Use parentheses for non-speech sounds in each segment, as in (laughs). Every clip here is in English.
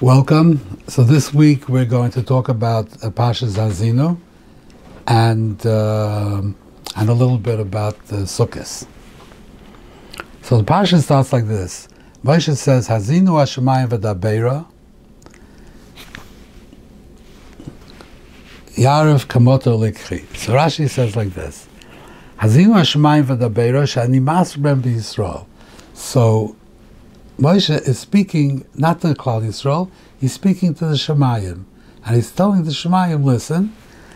Welcome. So this week we're going to talk about uh, Pashas Hazinu and uh, and a little bit about the Sukkot. So the Pasha starts like this. Moshe says, Hazinu Hashemayim v'dabeira Yarav kamoto likhi. So Rashi says like this. Hazinu Hashemayim v'dabeira shani masrem b'Yisrael. So Moshe is speaking not to Klal Yisrael, he's speaking to the Shemayim. And he's telling the Shemayim, listen,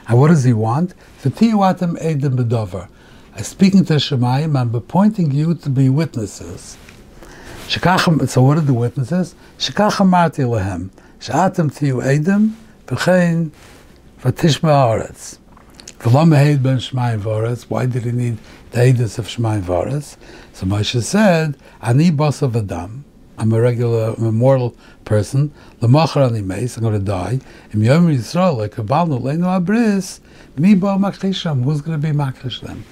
and what does he want? V'tiyuatem edim bedover. I'm speaking to the Shemayim, I'm appointing you to be witnesses. So what are the witnesses? Shekach amarti lehem, she'atem tiyu edim, v'chein v'tishma haaretz. V'lo mehed ben Shemayim v'aretz. Why did he need the edus of Shemayim v'aretz? So Moshe said, ani bosa v'dam. I'm a regular, I'm a mortal person. L'machar ani meis, I'm going to die. Im yom Yisrael, like kabalnu leinu abris, mi bo makisham, who's going to be makish them?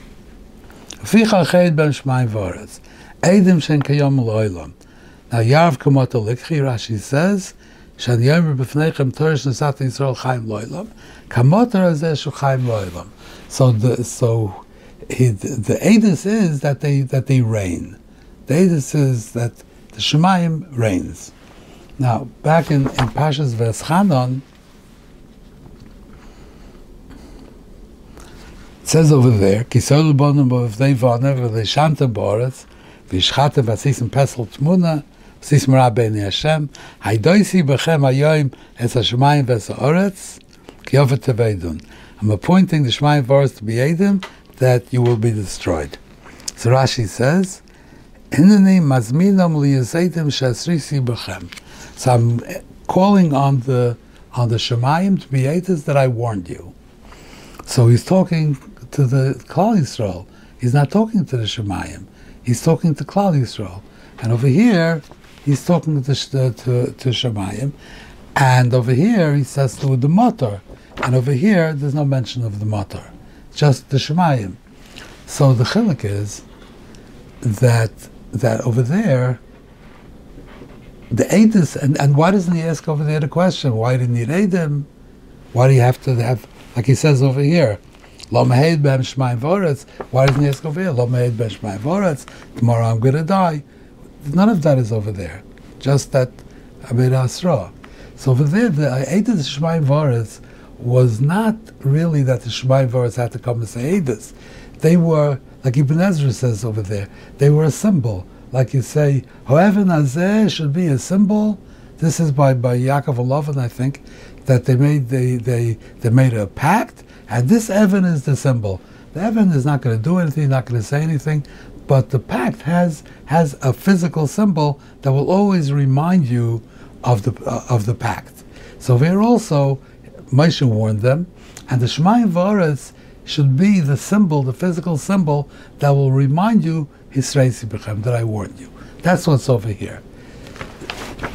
Ficha ched ben shmaim v'aretz. Eidim shen kayom l'oilam. Now, Yarv Kamot Rashi says, B'fneichem Torish Nesat Yisrael Chaim Loilam, Kamot Razeh Shu Chaim Loilam. So the, so he, the, the Edis is that they, that they reign. The Edis is that the Shemayim reigns. Now, back in, in Pashas Veschanon, it says over there, Kisol Bonim B'vnei Vonev V'Shanta Boretz V'Ishchata V'Asisim Pesel Tmuna V'Asisim Rabbeini Hashem Haydoisi B'Chem Hayoim Es HaShemayim V'Es HaOretz Kiyofet Teveidun I'm appointing the Shemayim Voretz to be Edim that you will be destroyed. So Rashi says, Hineni mazminam liyazeitim shasrisi b'chem. So I'm calling on the on the Shemayim to be that I warned you. So he's talking to the Klal Yisrael. He's not talking to the Shemayim. He's talking to Klal Yisrael. And over here, he's talking to, to, to Shemayim. And over here, he says to the Motor. And over here, there's no mention of the Motor. Just the Shemayim. So the Chilik is that that over there, the Edis, and, and why doesn't he ask over there the question? Why didn't he Edim? Why do you have to have, like he says over here, Lo ben shmai voretz. Why doesn't he ask over here? Lo ben shmai voretz. Tomorrow I'm going to die. None of that is over there. Just that Ibn Ezra. So over there, the Edis shmai voretz was not really that the shmai voretz had to come and say Edis. They were like Ibn Ezra says over there, they were a symbol. Like you say, however Nazeh should be a symbol. This is by, by Yaakov Alovin, I think, that they made they, they they made a pact, and this Evan is the symbol. The Evan is not going to do anything, not going to say anything, but the pact has has a physical symbol that will always remind you of the uh, of the pact. So here also, Moshe warned them, and the Shemayim Varetz should be the symbol, the physical symbol that will remind you Hisreisi that I warned you. That's what's over here.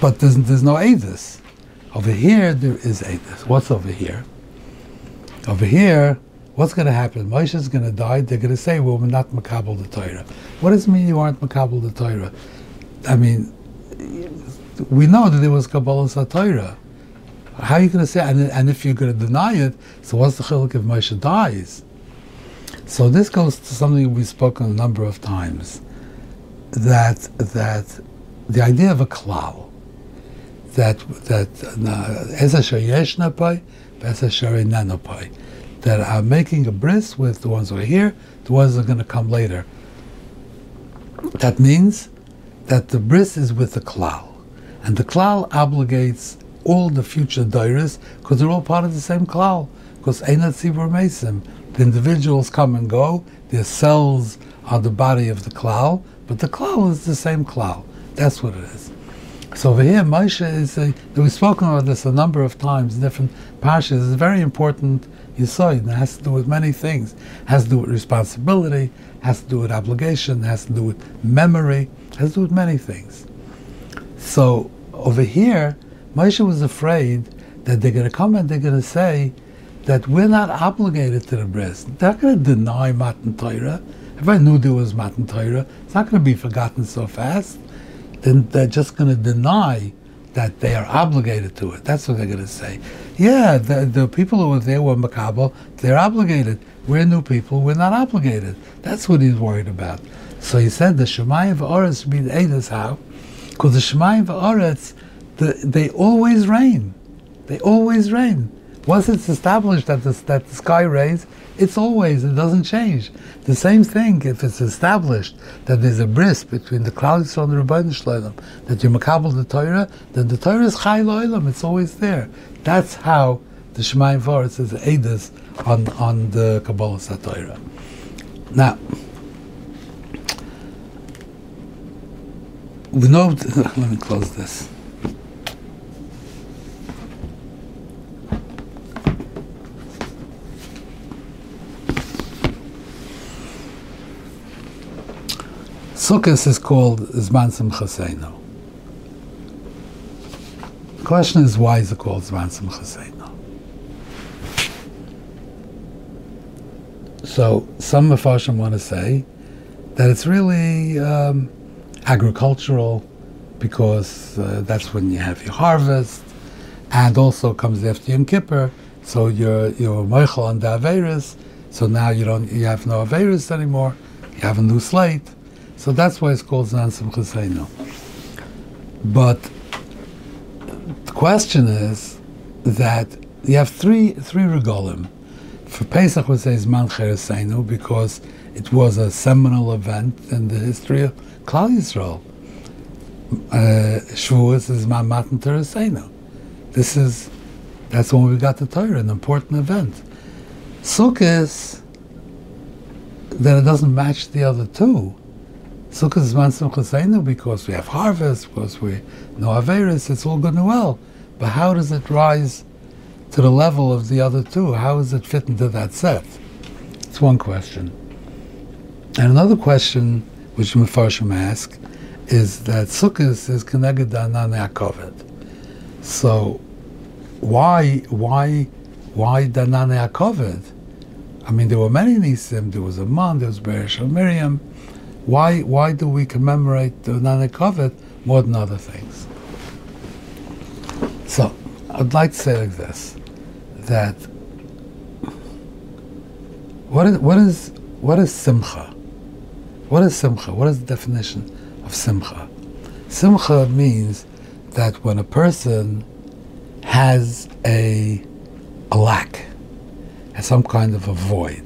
But there's, there's no Adis. Over here, there is Adis. What's over here? Over here, what's going to happen? Moshe is going to die. They're going to say, well, we're not Makabal the Torah. What does it mean you aren't Makabal the Torah? I mean, we know that there was Kabbalah Torah. How are you going to say? And, and if you're going to deny it, so what's the chiluk if Moshe dies? So this goes to something we've spoken a number of times. That that the idea of a klal, that that uh, that I'm making a bris with the ones who are here, the ones that are going to come later. That means that the bris is with the klal, and the klal obligates all the future dairas because they're all part of the same klal. Because Einat Tzibur Mesim, the individuals come and go, their cells are the body of the klal, but the klal is the same klal. That's what it is. So over here, Moshe is a, we've spoken about this a number of times different pashas. It's very important yisoid. It has to do with many things. It has to do with responsibility, has to do with obligation, has to do with memory, has to do with many things. So over here, Moshe was afraid that they're going to come and they're going to say that we're not obligated to the bris. They're not going to deny Matan Torah. If I knew there was Matan Torah, it's not going to be forgotten so fast. Then they're just going to deny that they are obligated to it. That's what they're going to say. Yeah, the, the people who were there were makabel. They're obligated. We're new people. We're not obligated. That's what he's worried about. So he said the Shemayim v'oretz be the how? Because the Shemayim v'oretz, the, they always rain. They always rain. Once it's established that the, that the sky rains, it's always, it doesn't change. The same thing if it's established that there's a bris between the clouds and the Rabbeinu Shloim, that you makabel the Torah, then the Torah is Chai Lo'ilam, it's always there. That's how the Shemayim Voritz is Eidos on, on the Kabbalah Torah. Now, we know, (laughs) let me close this. Sukkot is called Zman Simchaseinu. The question is, why is it called Zman Simchaseinu? So, some Mepharshim want to say that it's really um, agricultural because uh, that's when you have your harvest, and also comes after Yom Kippur, so you're you're Michael on the Averis, so now you don't you have no Averis anymore, you have a new slate. So that's why it's called Zan Simchaseinu. But the question is that you have three three regalim. For Pesach we say Zman Chereseinu because it was a seminal event in the history of Klal Yisrael. Uh, Shavuos is Zman Matan Tereseinu. This is that's when we got the Torah, an important event. Sukkot, then it doesn't match the other two Sukkot is man simchaseinu because we have harvest, because we know Averis, it's all good and well. But how does it rise to the level of the other two? How does it fit into that set? It's one question. And another question, which Mefarshim ask, is that Sukkot is connected to Anan. So, why, why, why Danan Yaakov? I mean, there were many Nisim. There was a man, there was Beresh Miriam. Why, why do we commemorate the Nanakovet more than other things? So, I'd like to say like this, that what is, what is, what is Simcha? What is Simcha? What is the definition of Simcha? Simcha means that when a person has a, a lack, has some kind of a void,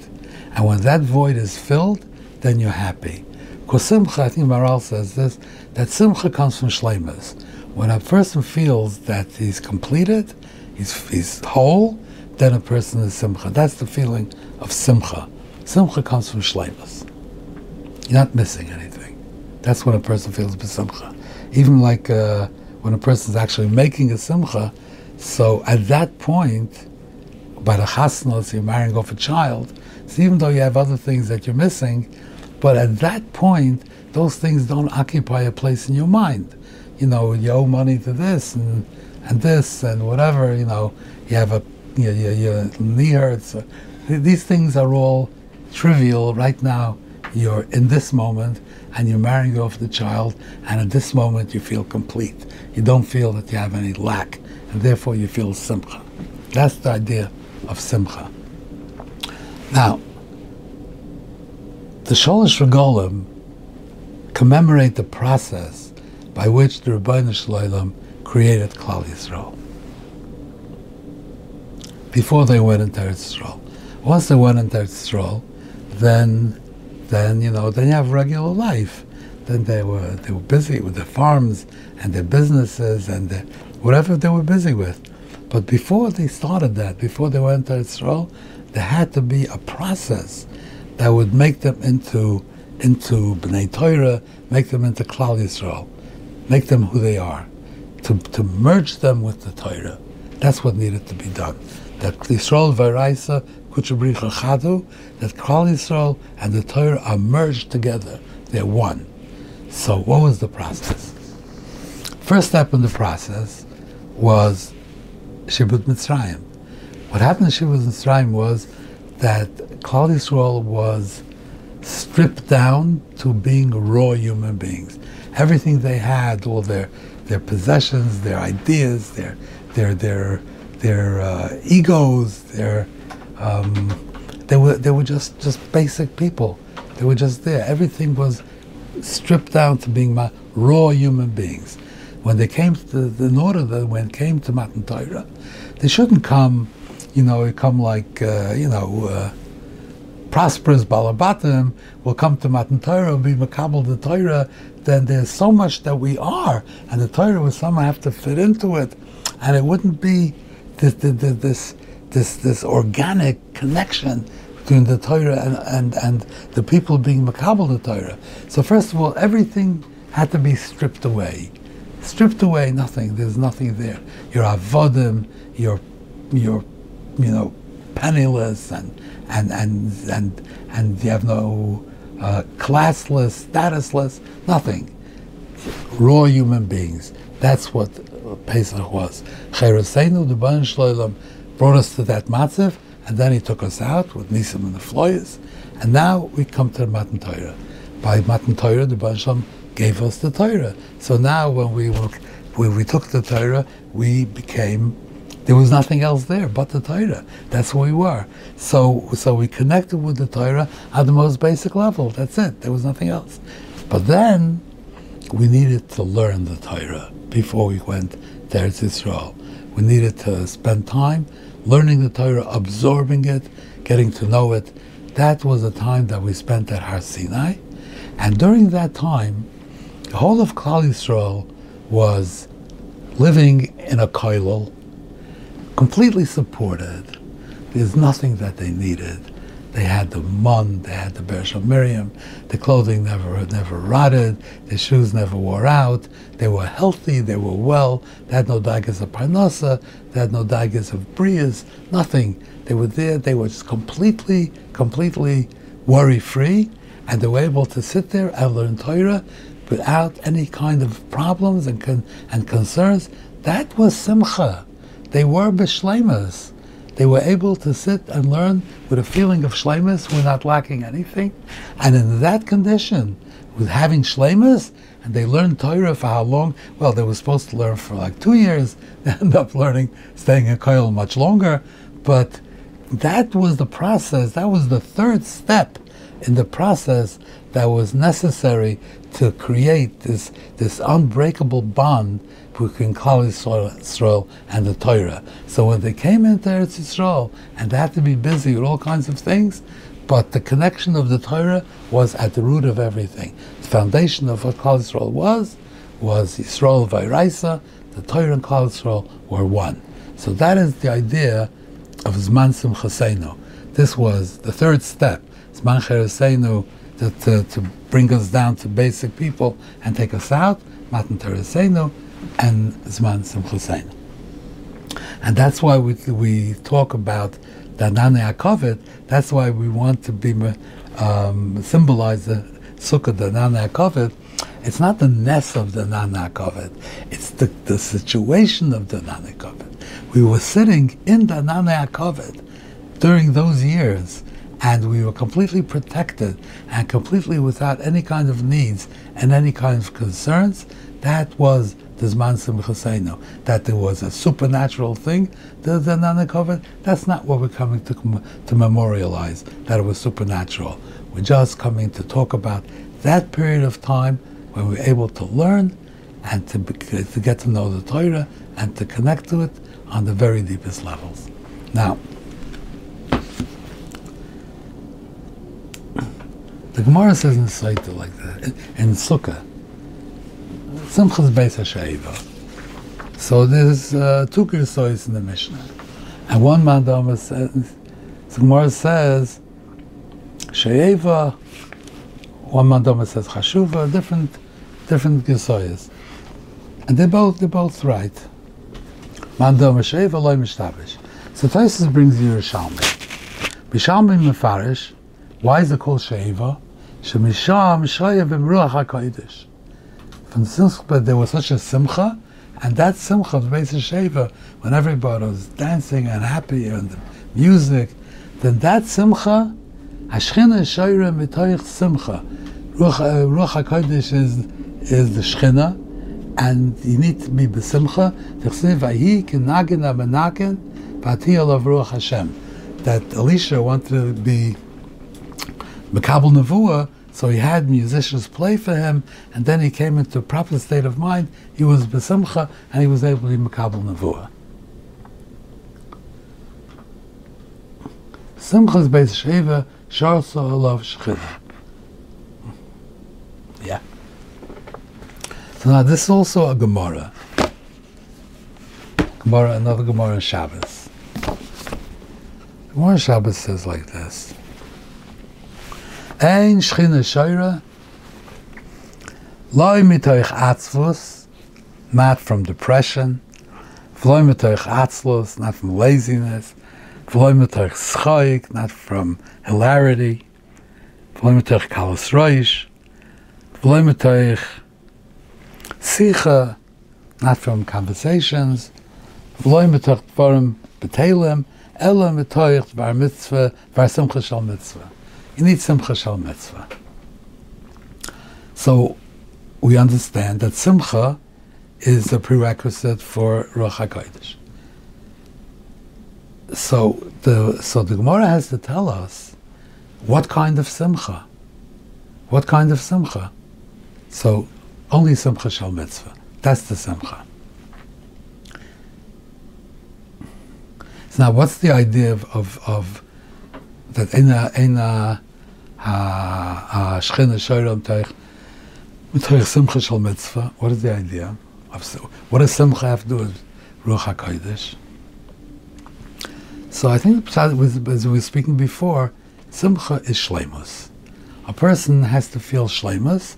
and when that void is filled, then you're happy. Because simcha, I think Maharal says this, that simcha comes from shleimas. When a person feels that he's completed, he's, he's whole, then a person is simcha. That's the feeling of simcha. Simcha comes from shleimas. You're not missing anything. That's when a person feels simcha. Even like uh, when a person is actually making a simcha, so at that point, by the chasnos, you're marrying off a child, so even though you have other things that you're missing, but at that point, those things don't occupy a place in your mind. You know, you owe money to this and, and this and whatever, you know, you have a, you your, your knee hurts. These things are all trivial right now. You're in this moment and you're marrying off the child, and at this moment you feel complete. You don't feel that you have any lack, and therefore you feel simcha. That's the idea of simcha. Now, the Sholosh Regolim commemorate the process by which the Rebbeinu Shalom created Klal Yisrael. Before they went into Eretz Yisrael. Once they went into Eretz Yisrael, then, then you know, then you have regular life. Then they were they were busy with their farms and their businesses and their, whatever they were busy with. But before they started that, before they went to Israel, there had to be a process that would make them into into Bnei Torah, make them into Klal Yisrael, make them who they are, to, to merge them with the Torah. That's what needed to be done. That Yisrael Varaisa Kuchabricha Chadu, that Klal Yisrael and the Torah are merged together. They're one. So what was the process? First step in the process was Shibut Mitzrayim. What happened in Shibud Mitzrayim was that Klal Yisrael was stripped down to being raw human beings. Everything they had, all their their possessions, their ideas, their their their their uh, egos, their um, they were they were just just basic people. They were just there. Everything was stripped down to being raw human beings. When they came to the, in order that when came to Matan Torah, they shouldn't come, you know, come like uh, you know. Uh, prosperous Balabatim will come to Matan Torah and be Makabal the Torah, then there's so much that we are, and the Torah will somehow have to fit into it, and it wouldn't be this this this this organic connection between the Torah and, and, and the people being Makabal the Torah. So first of all, everything had to be stripped away. Stripped away, nothing. There's nothing there. You're avodim. You're, you're, you know, penniless, and and and and and you have no uh, classless, statusless, nothing. Raw human beings. That's what Pesach was. Chereseinu, the Ban brought us to that matzav, and then he took us out with Nisim and the Floyas, and now we come to the Matan Torah. By Matan Torah, the Ban gave us the Torah. So now when we were, when we took the Torah, we became there was nothing else there but the Torah. That's who we were. So, so we connected with the Torah at the most basic level. That's it. There was nothing else. But then we needed to learn the Torah before we went to Eretz Yisrael. We needed to spend time learning the Torah, absorbing it, getting to know it. That was the time that we spent at Har Sinai. And during that time, the whole of Klal Yisrael was living in a koilel, completely supported. There's nothing that they needed. They had the mun, they had the Bereshah Miriam, the clothing never never rotted, the shoes never wore out, they were healthy, they were well, they had no daggers of parnasa, they had no daggers of brias, nothing. They were there, they were completely, completely worry free, and they were able to sit there and learn Torah without any kind of problems and, con- and concerns. That was simcha. They were bishlemas. They were able to sit and learn with a feeling of shlemas, we're not lacking anything. And in that condition, with having shlemas, and they learned Torah for how long? Well, they were supposed to learn for like two years. (laughs) They ended up learning, staying in Koil much longer. But that was the process. That was the third step in the process that was necessary to create this, this unbreakable bond between Klal Yisrael and the Torah. So when they came into Eretz Yisrael and they had to be busy with all kinds of things, but the connection of the Torah was at the root of everything. The foundation of what Klal Yisrael was was Yisrael Vairaisa. The Torah and Klal Yisrael were one. So that is the idea of Zman Simchaseinu. This was the third step. Zman Chereseinu to, to, to, bring us down to basic people and take us out. Matan Tereseinu and Zman Simchaseinu. And that's why we, we talk about the Nane Akovet. That's why we want to be um, symbolize the Sukkah, the Nane Akovet. It's not the ness of the Nane Akovet. It's the, the situation of the Nane Akovet. We were sitting in the Nane Akovet during those years and we were completely protected and completely without any kind of needs and any kind of concerns. That was the Zman Simchaseinu, that there was a supernatural thing, the, the Nanakovet, that's not what we're coming to, to memorialize, that it was supernatural. We're just coming to talk about that period of time when we were able to learn and to, to get to know the Torah and to connect to it on the very deepest levels. Now, the Gemara says in Saita like that, in, Sukkah, Simchas Beis HaSheiva. So there's uh, two Gersois in the Mishnah. And one Mandama says, the Gemara says, Sheiva, one Mandama says Chashuva, different, different Gersois. And they both, they're both right. Mandama Sheiva, loy mishtavish. So Taisus brings you a Yerushalmi. Bishalmi Mefarish, why is it called Sheiva? Shemisham Shaya V'mruach HaKodesh. From Simcha, there was such a Simcha, and that Simcha of Beis Sheva, when everybody was dancing and happy and the music, then that Simcha, Hashchina Shoyre Mitoich Simcha, Ruach, uh, Ruach HaKodesh is, is the Shchina, and you need to be besimcha. That Elisha wanted to be Makabal Nevuah, so he had musicians play for him, and then he came into a proper state of mind. He was besimcha, and he was able to be Makabal Nevuah. Simchas Beis Sheva Sharsa Olav. Yeah. So now this is also a Gemara. Gemara, another Gemara Shabbos. Gemara Shabbos says like this. ein schine scheure. Loy mit euch atzlos not from depression. Loy mit euch atzlos not from laziness. Loy mit euch schoik not from hilarity. Loy mit euch kalos reish loy mit euch sicha not from conversations. Loy mit euch forum betelem elo mit euch bar mitzvah bar simcha shal mitzvah. You need simcha shal mitzvah. So we understand that simcha is a prerequisite for Ruach HaKodesh so the so the Gemara has to tell us what kind of simcha, what kind of simcha. So only simcha shal mitzvah. That's the simcha. Now, what's the idea of of, of that ena ena ha simcha shal mitzvah? What is the idea? Of, what does simcha have to do with Ruach Hakodesh? So I think, as we were speaking before, simcha is shlemus. A person has to feel shlemus,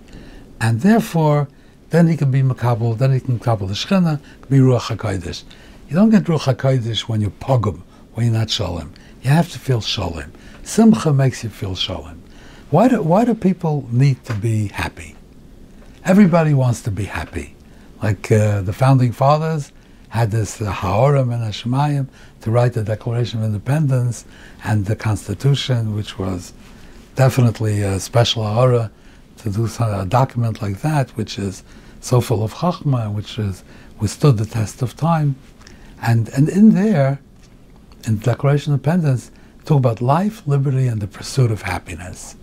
and therefore, then he can be makabel, then he can makabel the shechina, be ruach hakodesh. You don't get ruach hakodesh when you're pogum, when you're not shalom. You have to feel shalom. Simcha makes you feel shalom. Why do, why do people need to be happy? Everybody wants to be happy. Like uh, the founding fathers, had this uh, Haoram and Hashemayim to write the Declaration of Independence and the Constitution, which was definitely a special Ha'ara to do a document like that, which is so full of Chachma, which has withstood the test of time. And, and in there, in the Declaration of Independence, talk about life, liberty, and the pursuit of happiness.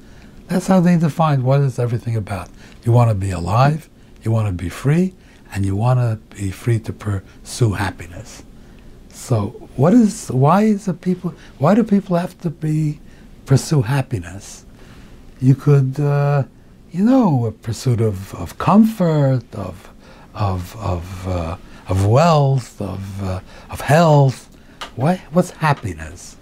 That's how they define what is everything about. You want to be alive, you want to be free, and you want to be free to pursue happiness. So, what is why is the people? Why do people have to be pursue happiness? You could, uh, you know, a pursuit of, of comfort, of of of uh, of wealth, of uh, of health. Why? What's happiness?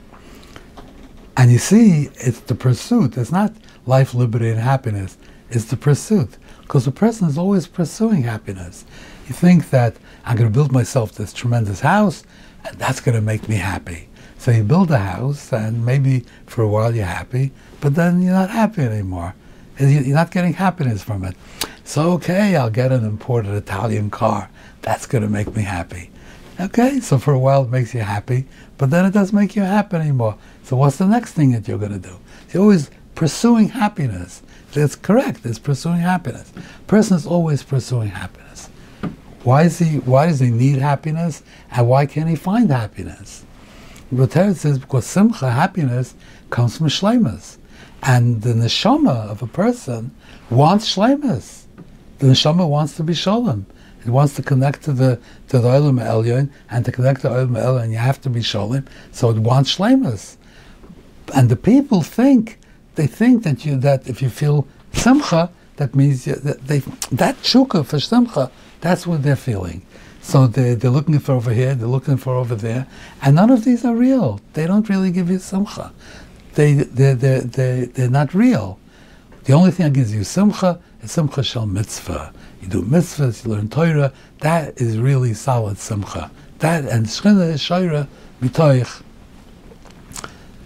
And you see, it's the pursuit. It's not life, liberty, and happiness. is the pursuit because the person is always pursuing happiness. You think that I'm going to build myself this tremendous house, and that's going to make me happy. So you build a house, and maybe for a while you're happy, but then you're not happy anymore. You're not getting happiness from it. So, okay, I'll get an imported Italian car. That's going to make me happy. Okay, so for a while it makes you happy, but then it doesn't make you happy anymore. So what's the next thing that you're going to do? You're always pursuing happiness. That's correct. It's pursuing happiness. Person is always pursuing happiness. Why is he? Why does he need happiness? And why can't he find happiness? But says because simcha, happiness, comes from shlemas, and the neshama of a person wants shlemas. The neshama wants to be shalom. It wants to connect to the to the Olam Elyon, and to connect to Olam Elyon, you have to be shalom. So it wants shlemas, and the people think they think that you that if you feel simcha, that means that they that chukka for simcha, that's what they're feeling. So they they're looking for over here, they're looking for over there, and none of these are real. They don't really give you simcha. They they they they they're not real. The only thing that gives you simcha is simcha shel mitzvah. You do mitzvahs, you learn Torah. That is really solid simcha. That and shchina is shayra mitoich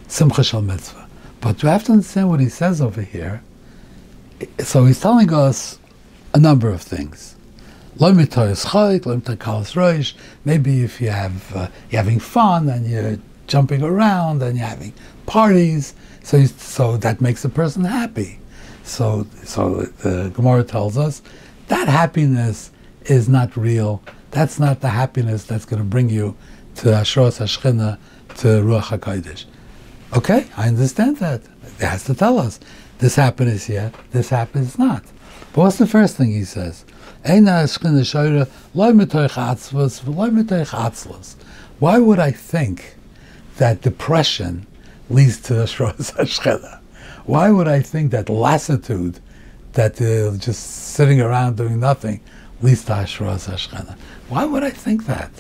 simcha shel mitzvah. But you have to understand what he says over here. So he's telling us a number of things. Maybe if you have uh, you're having fun and you're jumping around and you're having parties, so so that makes a person happy. So so the Gemara tells us that happiness is not real. That's not the happiness that's going to bring you to Ashros Hashchina, to Ruach HaKodesh. Okay, I understand that. It has to tell us this happens here, this happens not. But what's the first thing he says? Why would I think that depression leads to Ashros (laughs) Hashchina? Why would I think that lassitude, that uh, just sitting around doing nothing, leads to Ashras Hashchina? Why would I think that?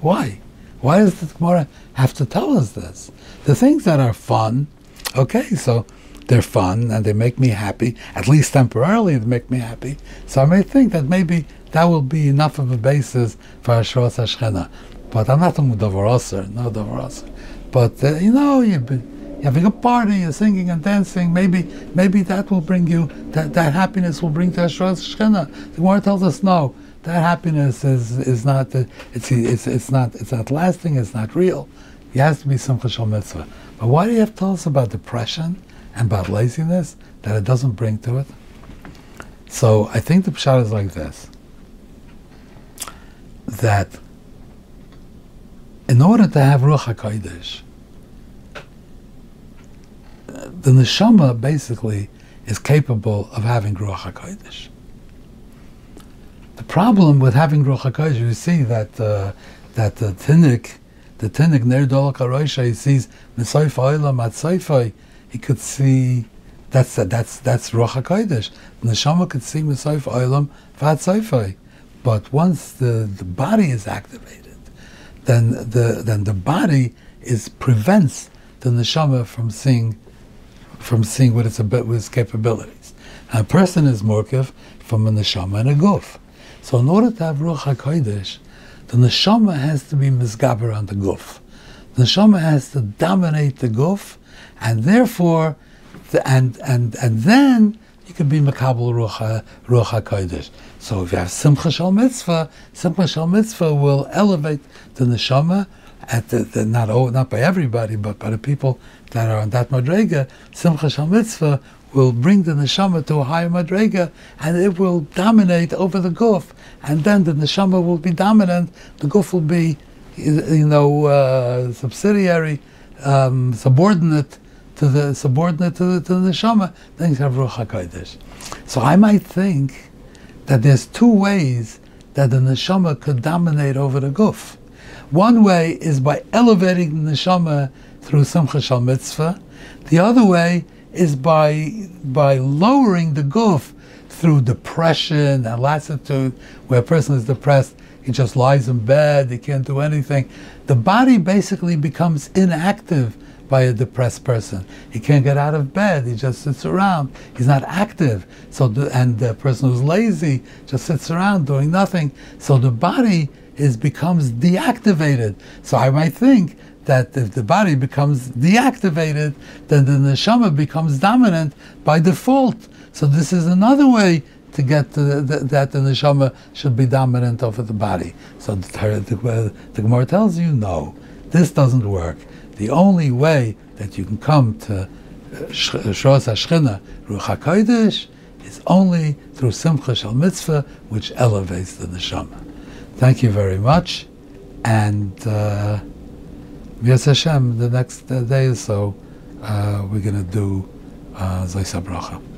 Why? Why does the Gemara have to tell us this? The things that are fun, okay, so they're fun and they make me happy, at least temporarily they make me happy. So I may think that maybe that will be enough of a basis for Ashras Hashchina. But I'm not talking about Davar no Davar But, uh, you know, you've been, having a party, you're singing and dancing, maybe maybe that will bring you, that, that happiness will bring to Ashras Shechina. The Gemara tells us no, that happiness is, is not, it's, it's, it's not, it's not lasting, it's not real. It has to be some chashal mitzvah. But why do you have to tell us about depression and about laziness that it doesn't bring to it? So I think the pshat is like this, that in order to have Ruach HaKodesh, the neshama basically is capable of having Ruach HaKodesh. The problem with having Ruach HaKodesh, you see that uh, that the tinnik, the tinnik ner dolak he sees Mesoifa Olam at he could see that's that's that's Ruach HaKodesh. The neshama could see Mesoifa Olam vat But once the, the body is activated, then the then the body is prevents the neshama from seeing from seeing what it's with its capabilities. And a person is morkiv from a neshama and a guf. So in order to have ruach hakodesh, the neshama has to be misgaber on the guf. The neshama has to dominate the guf, and therefore, the, and and and then you can be makabel ruach ruach hakodesh. So if you have simcha shal mitzvah, simcha shal mitzvah will elevate the neshama at the, the not oh, not by everybody, but by the people that are on that madrega, Simcha Shal Mitzvah will bring the neshama to a higher madrega, and it will dominate over the guf, and then the neshama will be dominant. The guf will be, you know, uh, subsidiary, um, subordinate to the subordinate to the, to the neshama. Then you have ruach hakodesh. So I might think that there's two ways that the neshama could dominate over the guf. One way is by elevating the neshama through Simcha Shal Mitzvah. The other way is by by lowering the guf through depression and lassitude, where a person is depressed, he just lies in bed, he can't do anything. The body basically becomes inactive by a depressed person. He can't get out of bed. He just sits around. He's not active. So, the, and the person who's lazy just sits around doing nothing. So the body is becomes deactivated. So I might think that if the body becomes deactivated, then the neshama becomes dominant by default. So this is another way to get to the, the, that the neshama should be dominant over the body. So the, the, the Gemara tells you, no, this doesn't work. The only way that you can come to uh, Shos Hashchina, Ruach HaKodesh, is only through Simcha Shal Mitzvah, which elevates the neshama. Thank you very much. And uh, Yes Hashem, the next day or so, uh, we're going to do uh, Bracha.